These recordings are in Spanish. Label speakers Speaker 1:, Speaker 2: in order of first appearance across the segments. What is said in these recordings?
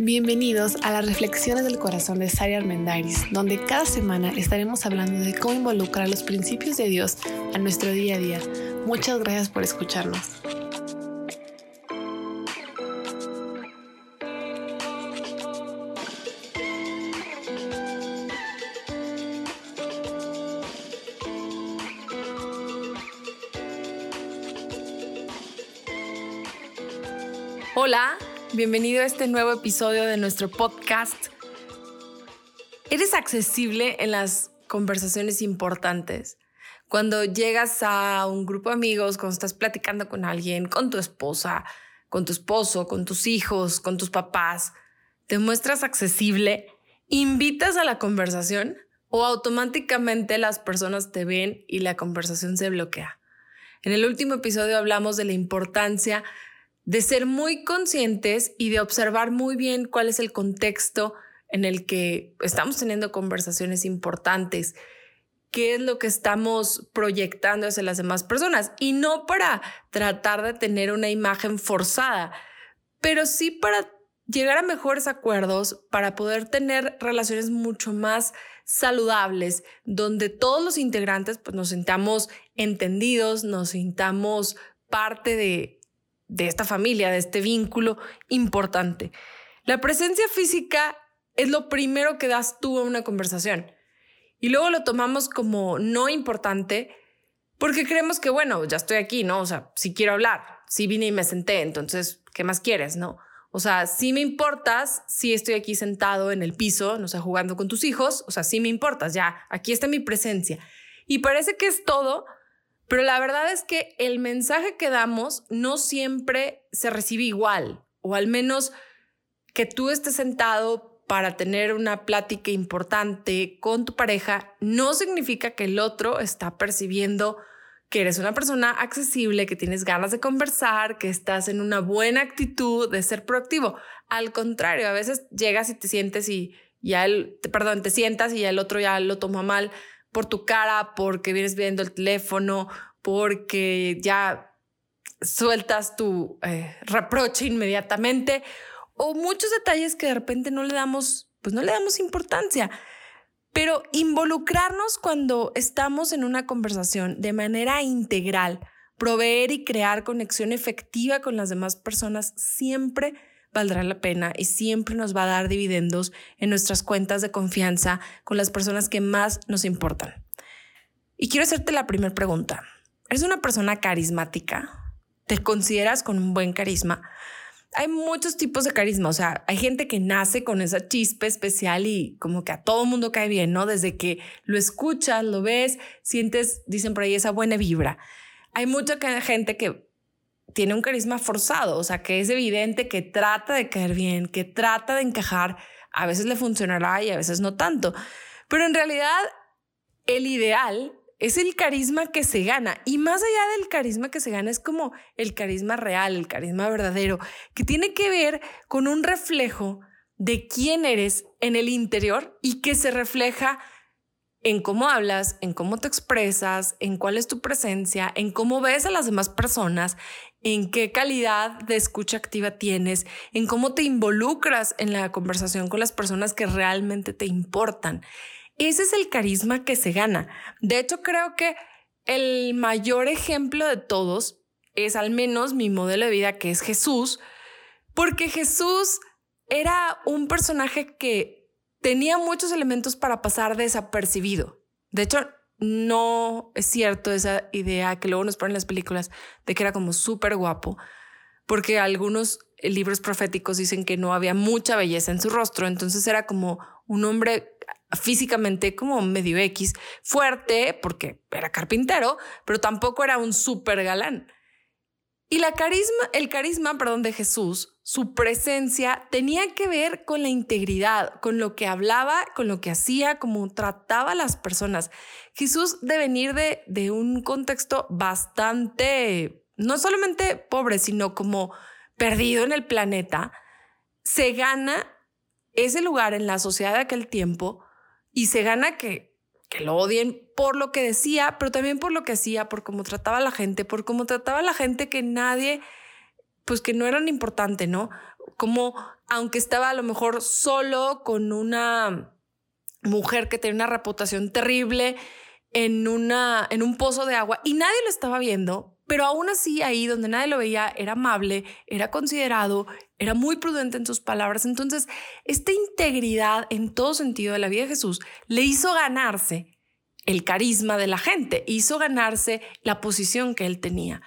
Speaker 1: Bienvenidos a las Reflexiones del Corazón de Sari Armendariz, donde cada semana estaremos hablando de cómo involucrar los principios de Dios a nuestro día a día. Muchas gracias por escucharnos.
Speaker 2: Bienvenido a este nuevo episodio de nuestro podcast. ¿Eres accesible en las conversaciones importantes? Cuando llegas a un grupo de amigos, cuando estás platicando con alguien, con tu esposa, con tu esposo, con tus hijos, con tus papás, ¿te muestras accesible? ¿Invitas a la conversación o automáticamente las personas te ven y la conversación se bloquea? En el último episodio hablamos de la importancia de ser muy conscientes y de observar muy bien cuál es el contexto en el que estamos teniendo conversaciones importantes, qué es lo que estamos proyectando hacia las demás personas y no para tratar de tener una imagen forzada, pero sí para llegar a mejores acuerdos, para poder tener relaciones mucho más saludables, donde todos los integrantes pues, nos sintamos entendidos, nos sintamos parte de, de esta familia, de este vínculo importante. La presencia física es lo primero que das tú a una conversación y luego lo tomamos como no importante porque creemos que, bueno, ya estoy aquí, ¿no? O sea, si quiero hablar, si vine y me senté, entonces, ¿qué más quieres, no? O sea, si me importas, si estoy aquí sentado en el piso, no sé, jugando con tus hijos, o sea, si me importas, ya, aquí está mi presencia. Y parece que es todo, pero la verdad es que el mensaje que damos no siempre se recibe igual, o al menos que tú estés sentado para tener una plática importante con tu pareja, no significa que el otro está percibiendo que eres una persona accesible, que tienes ganas de conversar, que estás en una buena actitud de ser proactivo. Al contrario, a veces llegas y te sientes y ya el, perdón, te sientas y ya el otro ya lo toma mal por tu cara, porque vienes viendo el teléfono, porque ya sueltas tu eh, reproche inmediatamente o muchos detalles que de repente no le damos, pues no le damos importancia. Pero involucrarnos cuando estamos en una conversación de manera integral, proveer y crear conexión efectiva con las demás personas siempre valdrá la pena y siempre nos va a dar dividendos en nuestras cuentas de confianza con las personas que más nos importan. Y quiero hacerte la primera pregunta. ¿Eres una persona carismática? ¿Te consideras con un buen carisma? Hay muchos tipos de carisma, o sea, hay gente que nace con esa chispa especial y como que a todo mundo cae bien, ¿no? Desde que lo escuchas, lo ves, sientes, dicen por ahí, esa buena vibra. Hay mucha gente que tiene un carisma forzado, o sea, que es evidente que trata de caer bien, que trata de encajar, a veces le funcionará y a veces no tanto, pero en realidad el ideal es el carisma que se gana y más allá del carisma que se gana es como el carisma real, el carisma verdadero, que tiene que ver con un reflejo de quién eres en el interior y que se refleja en cómo hablas, en cómo te expresas, en cuál es tu presencia, en cómo ves a las demás personas, en qué calidad de escucha activa tienes, en cómo te involucras en la conversación con las personas que realmente te importan. Ese es el carisma que se gana. De hecho, creo que el mayor ejemplo de todos es al menos mi modelo de vida, que es Jesús, porque Jesús era un personaje que tenía muchos elementos para pasar desapercibido. De hecho, no es cierto esa idea que luego nos ponen las películas de que era como súper guapo, porque algunos libros proféticos dicen que no había mucha belleza en su rostro, entonces era como un hombre físicamente como medio X, fuerte, porque era carpintero, pero tampoco era un súper galán. Y la carisma, el carisma, perdón, de Jesús, su presencia tenía que ver con la integridad, con lo que hablaba, con lo que hacía, cómo trataba a las personas. Jesús de venir de, de un contexto bastante, no solamente pobre, sino como perdido en el planeta, se gana ese lugar en la sociedad de aquel tiempo y se gana que lo odien por lo que decía, pero también por lo que hacía, por cómo trataba a la gente, por cómo trataba a la gente que nadie, pues que no eran importante, ¿no? como aunque estaba a lo mejor solo con una mujer que tenía una reputación terrible en, una, en un pozo de agua y nadie lo estaba viendo, pero aún así ahí donde nadie lo veía era amable, era considerado, era muy prudente en sus palabras. Entonces, esta integridad en todo sentido de la vida de Jesús le hizo ganarse el carisma de la gente, hizo ganarse la posición que él tenía.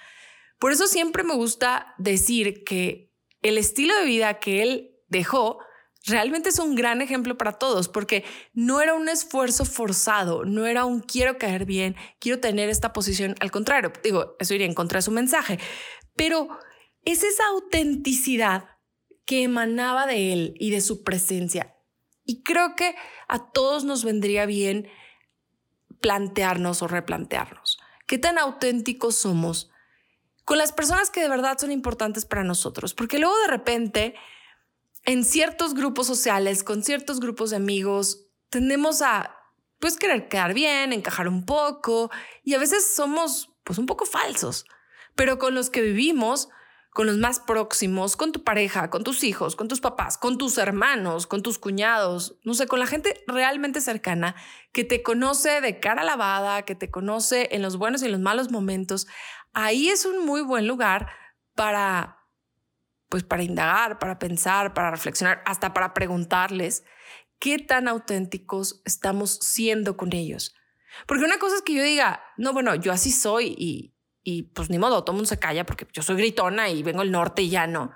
Speaker 2: Por eso siempre me gusta decir que el estilo de vida que él dejó realmente es un gran ejemplo para todos, porque no era un esfuerzo forzado, no era un quiero caer bien, quiero tener esta posición. Al contrario, digo, eso iría en contra de su mensaje, pero es esa autenticidad que emanaba de él y de su presencia. Y creo que a todos nos vendría bien plantearnos o replantearnos qué tan auténticos somos con las personas que de verdad son importantes para nosotros, porque luego de repente en ciertos grupos sociales, con ciertos grupos de amigos, tendemos a pues querer quedar bien, encajar un poco y a veces somos pues un poco falsos, pero con los que vivimos, con los más próximos, con tu pareja, con tus hijos, con tus papás, con tus hermanos, con tus cuñados, no sé, con la gente realmente cercana que te conoce de cara lavada, que te conoce en los buenos y en los malos momentos, ahí es un muy buen lugar para pues para indagar, para pensar, para reflexionar, hasta para preguntarles qué tan auténticos estamos siendo con ellos. Porque una cosa es que yo diga, no, bueno, yo así soy y, y pues ni modo, todo mundo se calla porque yo soy gritona y vengo del norte y ya no.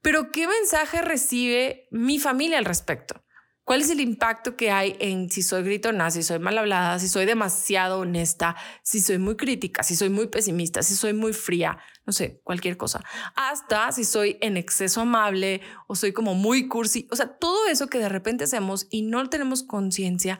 Speaker 2: Pero ¿qué mensaje recibe mi familia al respecto? ¿Cuál es el impacto que hay en si soy gritona, si soy mal hablada, si soy demasiado honesta, si soy muy crítica, si soy muy pesimista, si soy muy fría, no sé, cualquier cosa? Hasta si soy en exceso amable o soy como muy cursi. O sea, todo eso que de repente hacemos y no tenemos conciencia,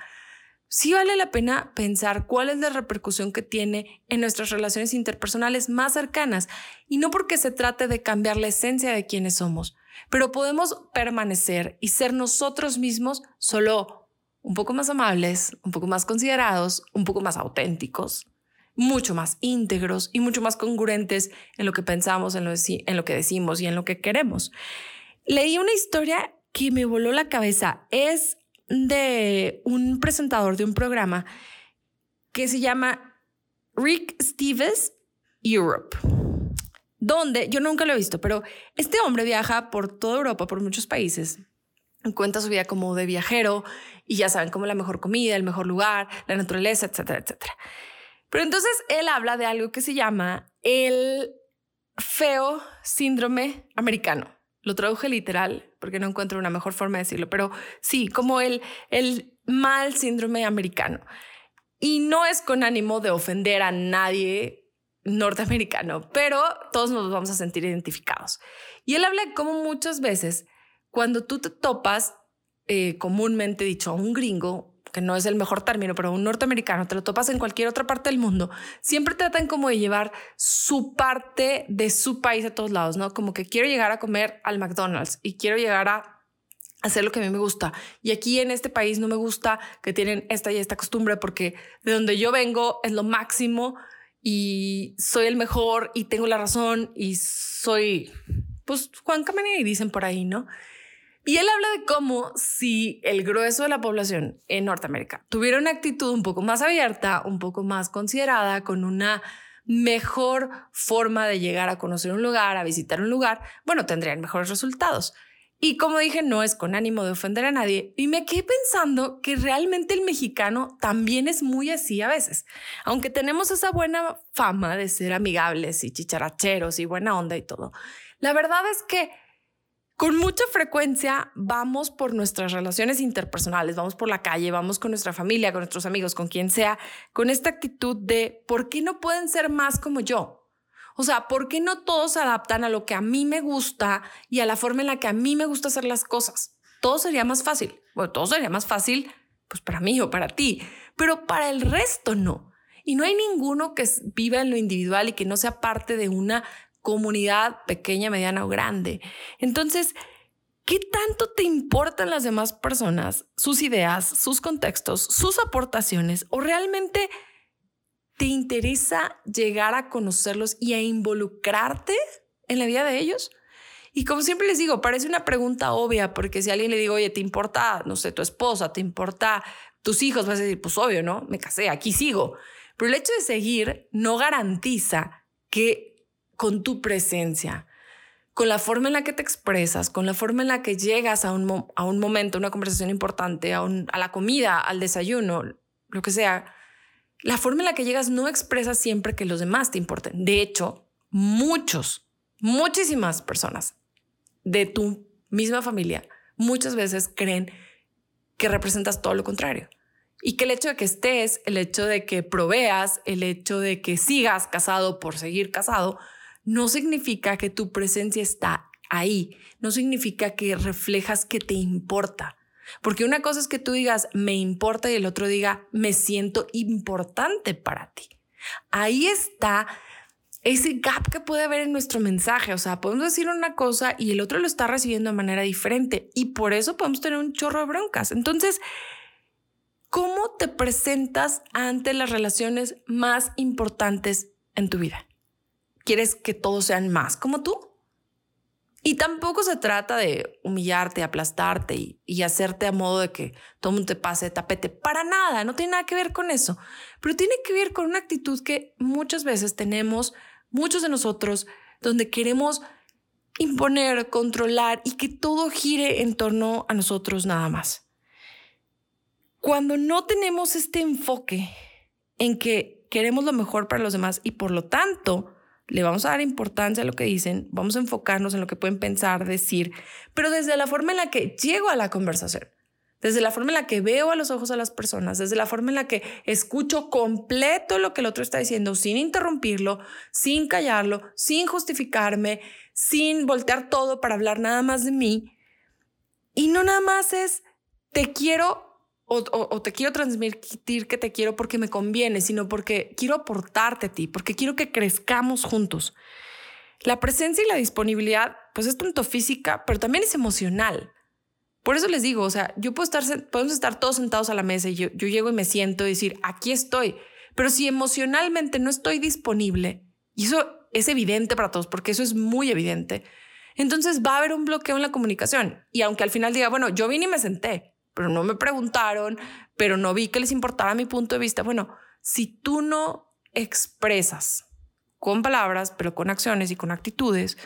Speaker 2: sí vale la pena pensar cuál es la repercusión que tiene en nuestras relaciones interpersonales más cercanas. Y no porque se trate de cambiar la esencia de quienes somos pero podemos permanecer y ser nosotros mismos solo un poco más amables, un poco más considerados, un poco más auténticos, mucho más íntegros y mucho más congruentes en lo que pensamos, en lo, que decimos y en lo que queremos. Leí una historia que me voló la cabeza. Es de un presentador de un programa que se llama Rick Stevens Europe donde yo nunca lo he visto, pero este hombre viaja por toda Europa, por muchos países. Cuenta su vida como de viajero y ya saben, como la mejor comida, el mejor lugar, la naturaleza, etcétera, etcétera. Pero entonces él habla de algo que se llama el feo síndrome americano. Lo traduje literal porque no encuentro una mejor forma de decirlo, pero sí, como el, el mal síndrome americano. Y no es con ánimo de ofender a nadie norteamericano, pero todos nos vamos a sentir identificados. Y él habla de cómo muchas veces cuando tú te topas, eh, comúnmente dicho, a un gringo, que no es el mejor término, pero un norteamericano, te lo topas en cualquier otra parte del mundo, siempre tratan como de llevar su parte de su país a todos lados, ¿no? Como que quiero llegar a comer al McDonald's y quiero llegar a hacer lo que a mí me gusta. Y aquí en este país no me gusta que tienen esta y esta costumbre porque de donde yo vengo es lo máximo y soy el mejor y tengo la razón y soy, pues, Juan y dicen por ahí, ¿no? Y él habla de cómo si el grueso de la población en Norteamérica tuviera una actitud un poco más abierta, un poco más considerada, con una mejor forma de llegar a conocer un lugar, a visitar un lugar, bueno, tendrían mejores resultados. Y como dije, no es con ánimo de ofender a nadie. Y me quedé pensando que realmente el mexicano también es muy así a veces. Aunque tenemos esa buena fama de ser amigables y chicharacheros y buena onda y todo. La verdad es que con mucha frecuencia vamos por nuestras relaciones interpersonales, vamos por la calle, vamos con nuestra familia, con nuestros amigos, con quien sea, con esta actitud de ¿por qué no pueden ser más como yo? O sea, ¿por qué no todos se adaptan a lo que a mí me gusta y a la forma en la que a mí me gusta hacer las cosas? Todo sería más fácil. Bueno, todo sería más fácil, pues para mí o para ti, pero para el resto no. Y no hay ninguno que viva en lo individual y que no sea parte de una comunidad pequeña, mediana o grande. Entonces, ¿qué tanto te importan las demás personas, sus ideas, sus contextos, sus aportaciones o realmente ¿Te interesa llegar a conocerlos y a involucrarte en la vida de ellos? Y como siempre les digo, parece una pregunta obvia, porque si alguien le digo, oye, ¿te importa, no sé, tu esposa, te importa tus hijos? Vas a decir, pues obvio, ¿no? Me casé, aquí sigo. Pero el hecho de seguir no garantiza que con tu presencia, con la forma en la que te expresas, con la forma en la que llegas a un, a un momento, una conversación importante, a, a la comida, al desayuno, lo que sea, la forma en la que llegas no expresa siempre que los demás te importen. De hecho, muchos, muchísimas personas de tu misma familia muchas veces creen que representas todo lo contrario. Y que el hecho de que estés, el hecho de que proveas, el hecho de que sigas casado por seguir casado, no significa que tu presencia está ahí, no significa que reflejas que te importa. Porque una cosa es que tú digas me importa y el otro diga me siento importante para ti. Ahí está ese gap que puede haber en nuestro mensaje. O sea, podemos decir una cosa y el otro lo está recibiendo de manera diferente y por eso podemos tener un chorro de broncas. Entonces, ¿cómo te presentas ante las relaciones más importantes en tu vida? ¿Quieres que todos sean más como tú? Y tampoco se trata de humillarte, aplastarte y, hacerte a modo de que todo el mundo te pase de tapete. Para nada, no tiene nada que ver con eso. Pero tiene que ver con una actitud que muchas veces tenemos, muchos de nosotros, donde queremos imponer, controlar y que todo gire en torno a nosotros nada más. Cuando no tenemos este enfoque en que queremos lo mejor para los demás y por lo tanto le vamos a dar importancia a lo que dicen, vamos a enfocarnos en lo que pueden pensar, decir, pero desde la forma en la que llego a la conversación, desde la forma en la que veo a los ojos a las personas, desde la forma en la que escucho completo lo que el otro está diciendo sin interrumpirlo, sin callarlo, sin justificarme, sin voltear todo para hablar nada más de mí. Y no nada más es, te quiero o, te quiero transmitir que te quiero porque me conviene, sino porque quiero aportarte a ti, porque quiero que crezcamos juntos. La presencia y la disponibilidad, pues es tanto física, pero también es emocional. Por eso les digo, o sea, yo puedo estar, podemos estar todos sentados a la mesa y yo, yo llego y me siento y decir, aquí estoy. Pero si emocionalmente no estoy disponible, y eso es evidente para todos, porque eso es muy evidente, entonces va a haber un bloqueo en la comunicación. Y aunque al final diga, bueno, yo vine y me senté, pero no me preguntaron, pero no vi que les importara mi punto de vista. Bueno, si tú no expresas con palabras, pero con acciones y con actitudes,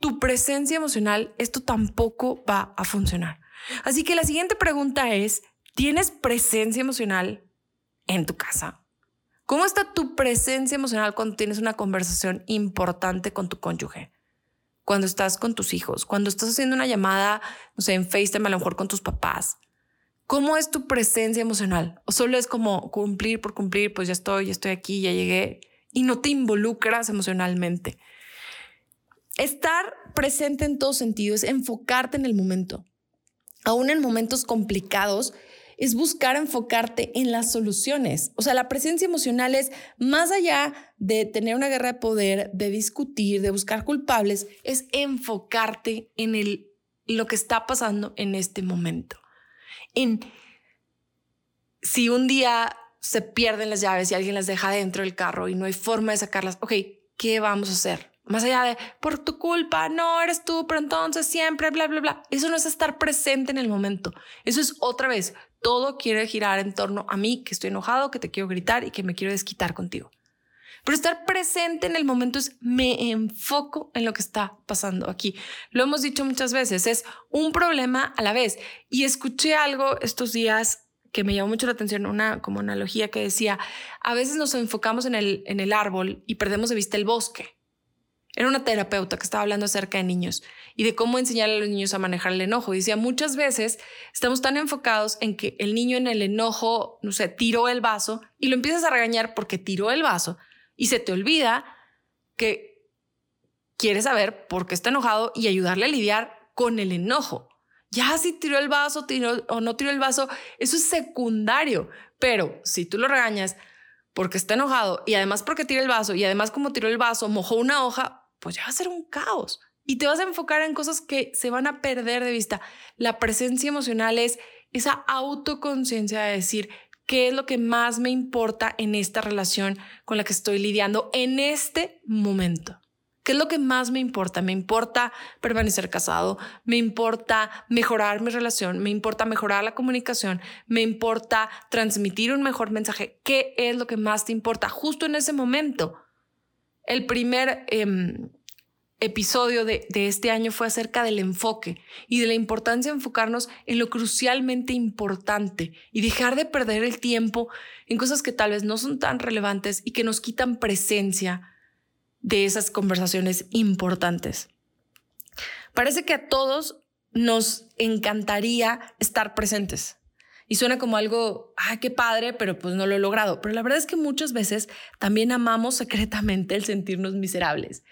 Speaker 2: tu presencia emocional, esto tampoco va a funcionar. Así que la siguiente pregunta es, ¿tienes presencia emocional en tu casa? ¿Cómo está tu presencia emocional cuando tienes una conversación importante con tu cónyuge? Cuando estás con tus hijos, cuando estás haciendo una llamada, no sé, en FaceTime a lo mejor con tus papás, ¿Cómo es tu presencia emocional? ¿O solo es como cumplir por cumplir, pues ya estoy, ya estoy aquí, ya llegué y no te involucras emocionalmente? Estar presente en todo sentido es enfocarte en el momento. Aún en momentos complicados, es buscar enfocarte en las soluciones. O sea, la presencia emocional es más allá de tener una guerra de poder, de discutir, de buscar culpables, es enfocarte en el, lo que está pasando en este momento si un día se pierden las llaves y alguien las deja dentro del carro y no hay forma de sacarlas, ok, ¿qué vamos a hacer? Más allá de por tu culpa, no eres tú, pero entonces siempre, bla, bla, bla. Eso no es estar presente en el momento. Eso es otra vez, todo quiere girar en torno a mí, que estoy enojado, que te quiero gritar y que me quiero desquitar contigo. Pero estar presente en el momento es me enfoco en lo que está pasando aquí. Lo hemos dicho muchas veces, es un problema a la vez. Y escuché algo estos días que me llamó mucho la atención, una como analogía que decía, a veces nos enfocamos en el, en el árbol y perdemos de vista el bosque. Era una terapeuta que estaba hablando acerca de niños y de cómo enseñar a los niños a manejar el enojo. decía, muchas veces estamos tan enfocados en que el niño en el enojo, no sé, tiró el vaso y lo empiezas a regañar porque tiró el vaso y se te olvida que quieres saber por qué está enojado y ayudarle a lidiar con el enojo. Ya si tiró el vaso tiró, o no tiró el vaso, eso es secundario. Pero si tú lo regañas porque está enojado y además porque tiró el vaso y además como tiró el vaso, mojó una hoja, pues ya va a ser un caos. Y te vas a enfocar en cosas que se van a perder de vista. La presencia emocional es esa autoconciencia de decir, qué es lo que más me importa en esta relación con la que estoy lidiando en este momento. ¿Qué es lo que más me importa? Me importa permanecer casado, me importa mejorar mi relación, me importa mejorar la comunicación, me importa transmitir un mejor mensaje. ¿Qué es lo que más te importa justo en ese momento? El primer em, episodio de, este año fue acerca del enfoque y de la importancia de enfocarnos en lo crucialmente importante y dejar de perder el tiempo en cosas que tal vez no son tan relevantes y que nos quitan presencia de esas conversaciones importantes. Parece que a todos nos encantaría estar presentes. Y suena como algo, ay, qué padre, pero pues no lo he logrado. Pero la verdad es que muchas veces también amamos secretamente el sentirnos miserables,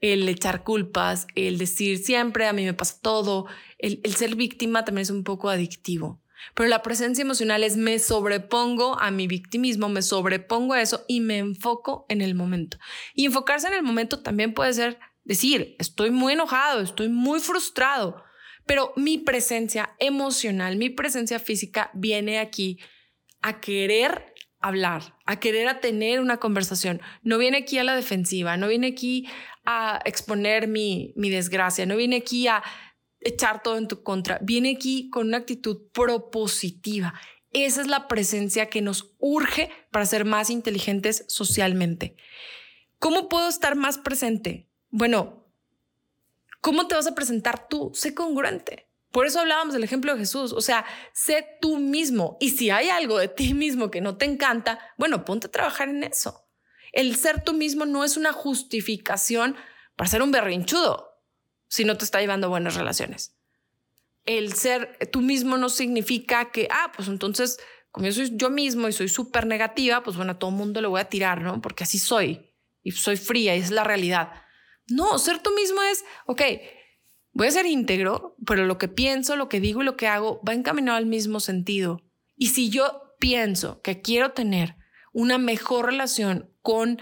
Speaker 2: el echar culpas, el decir siempre a mí me pasa todo, el, el ser víctima también es un poco adictivo. Pero la presencia emocional es me sobrepongo a mi victimismo, me sobrepongo a eso y me enfoco en el momento. Y enfocarse en el momento también puede ser decir, estoy muy enojado, estoy muy frustrado, pero mi presencia emocional, mi presencia física viene aquí a querer hablar, a querer a tener una conversación. No viene aquí a la defensiva, no viene aquí a exponer mi, mi desgracia, no viene aquí a echar todo en tu contra, viene aquí con una actitud propositiva. Esa es la presencia que nos urge para ser más inteligentes socialmente. ¿Cómo puedo estar más presente? Bueno, ¿cómo te vas a presentar tú? Sé congruente. Por eso hablábamos del ejemplo de Jesús, o sea, sé tú mismo. Y si hay algo de ti mismo que no te encanta, bueno, ponte a trabajar en eso. El ser tú mismo no es una justificación para ser un berrinchudo si no te está llevando buenas relaciones. El ser tú mismo no significa que, ah, pues entonces, como yo soy yo mismo y soy súper negativa, pues bueno, a todo mundo le voy a tirar, ¿no? Porque así soy y soy fría y es la realidad. No, ser tú mismo es, ok, voy a ser íntegro, pero lo que pienso, lo que digo y lo que hago va encaminado al mismo sentido. Y si yo pienso que quiero tener una mejor relación con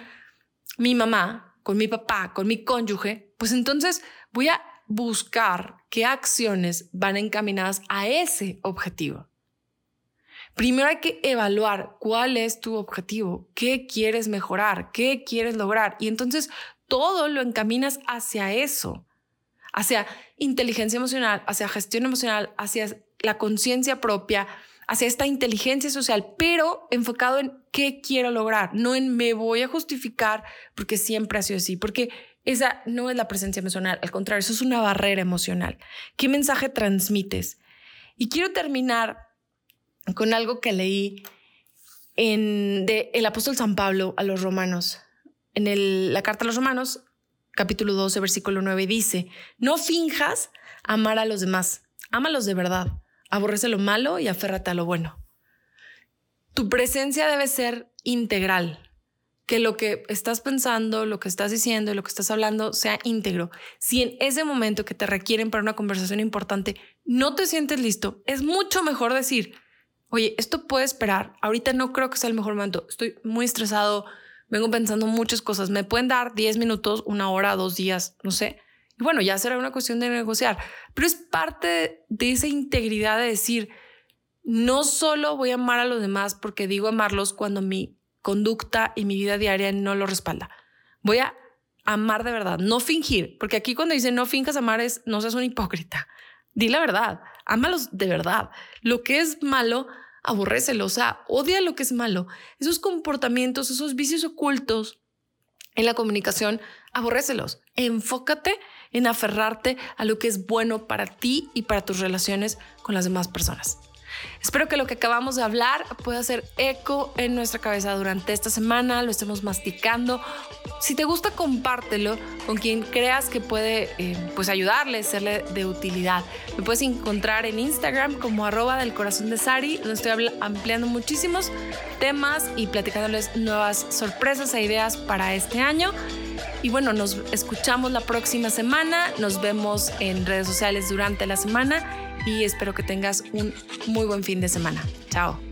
Speaker 2: mi mamá, con mi papá, con mi cónyuge, pues entonces voy a buscar qué acciones van encaminadas a ese objetivo. Primero hay que evaluar cuál es tu objetivo, qué quieres mejorar, qué quieres lograr. Y entonces todo lo encaminas hacia eso, hacia inteligencia emocional, hacia gestión emocional, hacia la conciencia propia, hacia esta inteligencia social, pero enfocado en qué quiero lograr, no en me voy a justificar porque siempre ha sido así, porque esa no es la presencia emocional, al contrario, eso es una barrera emocional. ¿Qué mensaje transmites? Y quiero terminar con algo que leí en el apóstol San Pablo a los romanos. En la carta a los romanos, capítulo 12, versículo 9, dice, no finjas amar a los demás, ámalos de verdad, aborrece lo malo y aférrate a lo bueno. Tu presencia debe ser integral, que lo que estás pensando, lo que estás diciendo, lo que estás hablando sea íntegro. Si en ese momento que te requieren para una conversación importante no te sientes listo, es mucho mejor decir, oye, esto puede esperar, ahorita no creo que sea el mejor momento, estoy muy estresado, vengo pensando muchas cosas, me pueden dar 10 minutos, una hora, dos días, no sé. Y bueno, ya será una cuestión de negociar, pero es parte de esa integridad de decir, no solo voy a amar a los demás porque digo amarlos cuando mi conducta y mi vida diaria no lo respalda. Voy a amar de verdad, no fingir, porque aquí cuando dicen no finjas amar es no seas un hipócrita. Di la verdad, ámalos de verdad. Lo que es malo, aborrécelo, o sea, odia lo que es malo. Esos comportamientos, esos vicios ocultos en la comunicación, aborrécelos. Enfócate en aferrarte a lo que es bueno para ti y para tus relaciones con las demás personas. Espero que lo que acabamos de hablar pueda hacer eco en nuestra cabeza durante esta semana, lo estemos masticando. Si te gusta, compártelo con quien creas que puede eh, pues ayudarle, serle de utilidad. Me puedes encontrar en Instagram como arroba del corazón de Sari, donde estoy ampliando muchísimos temas y platicándoles nuevas sorpresas e ideas para este año. Y bueno, nos escuchamos la próxima semana, nos vemos en redes sociales durante la semana y espero que tengas un muy buen fin de semana. Chao.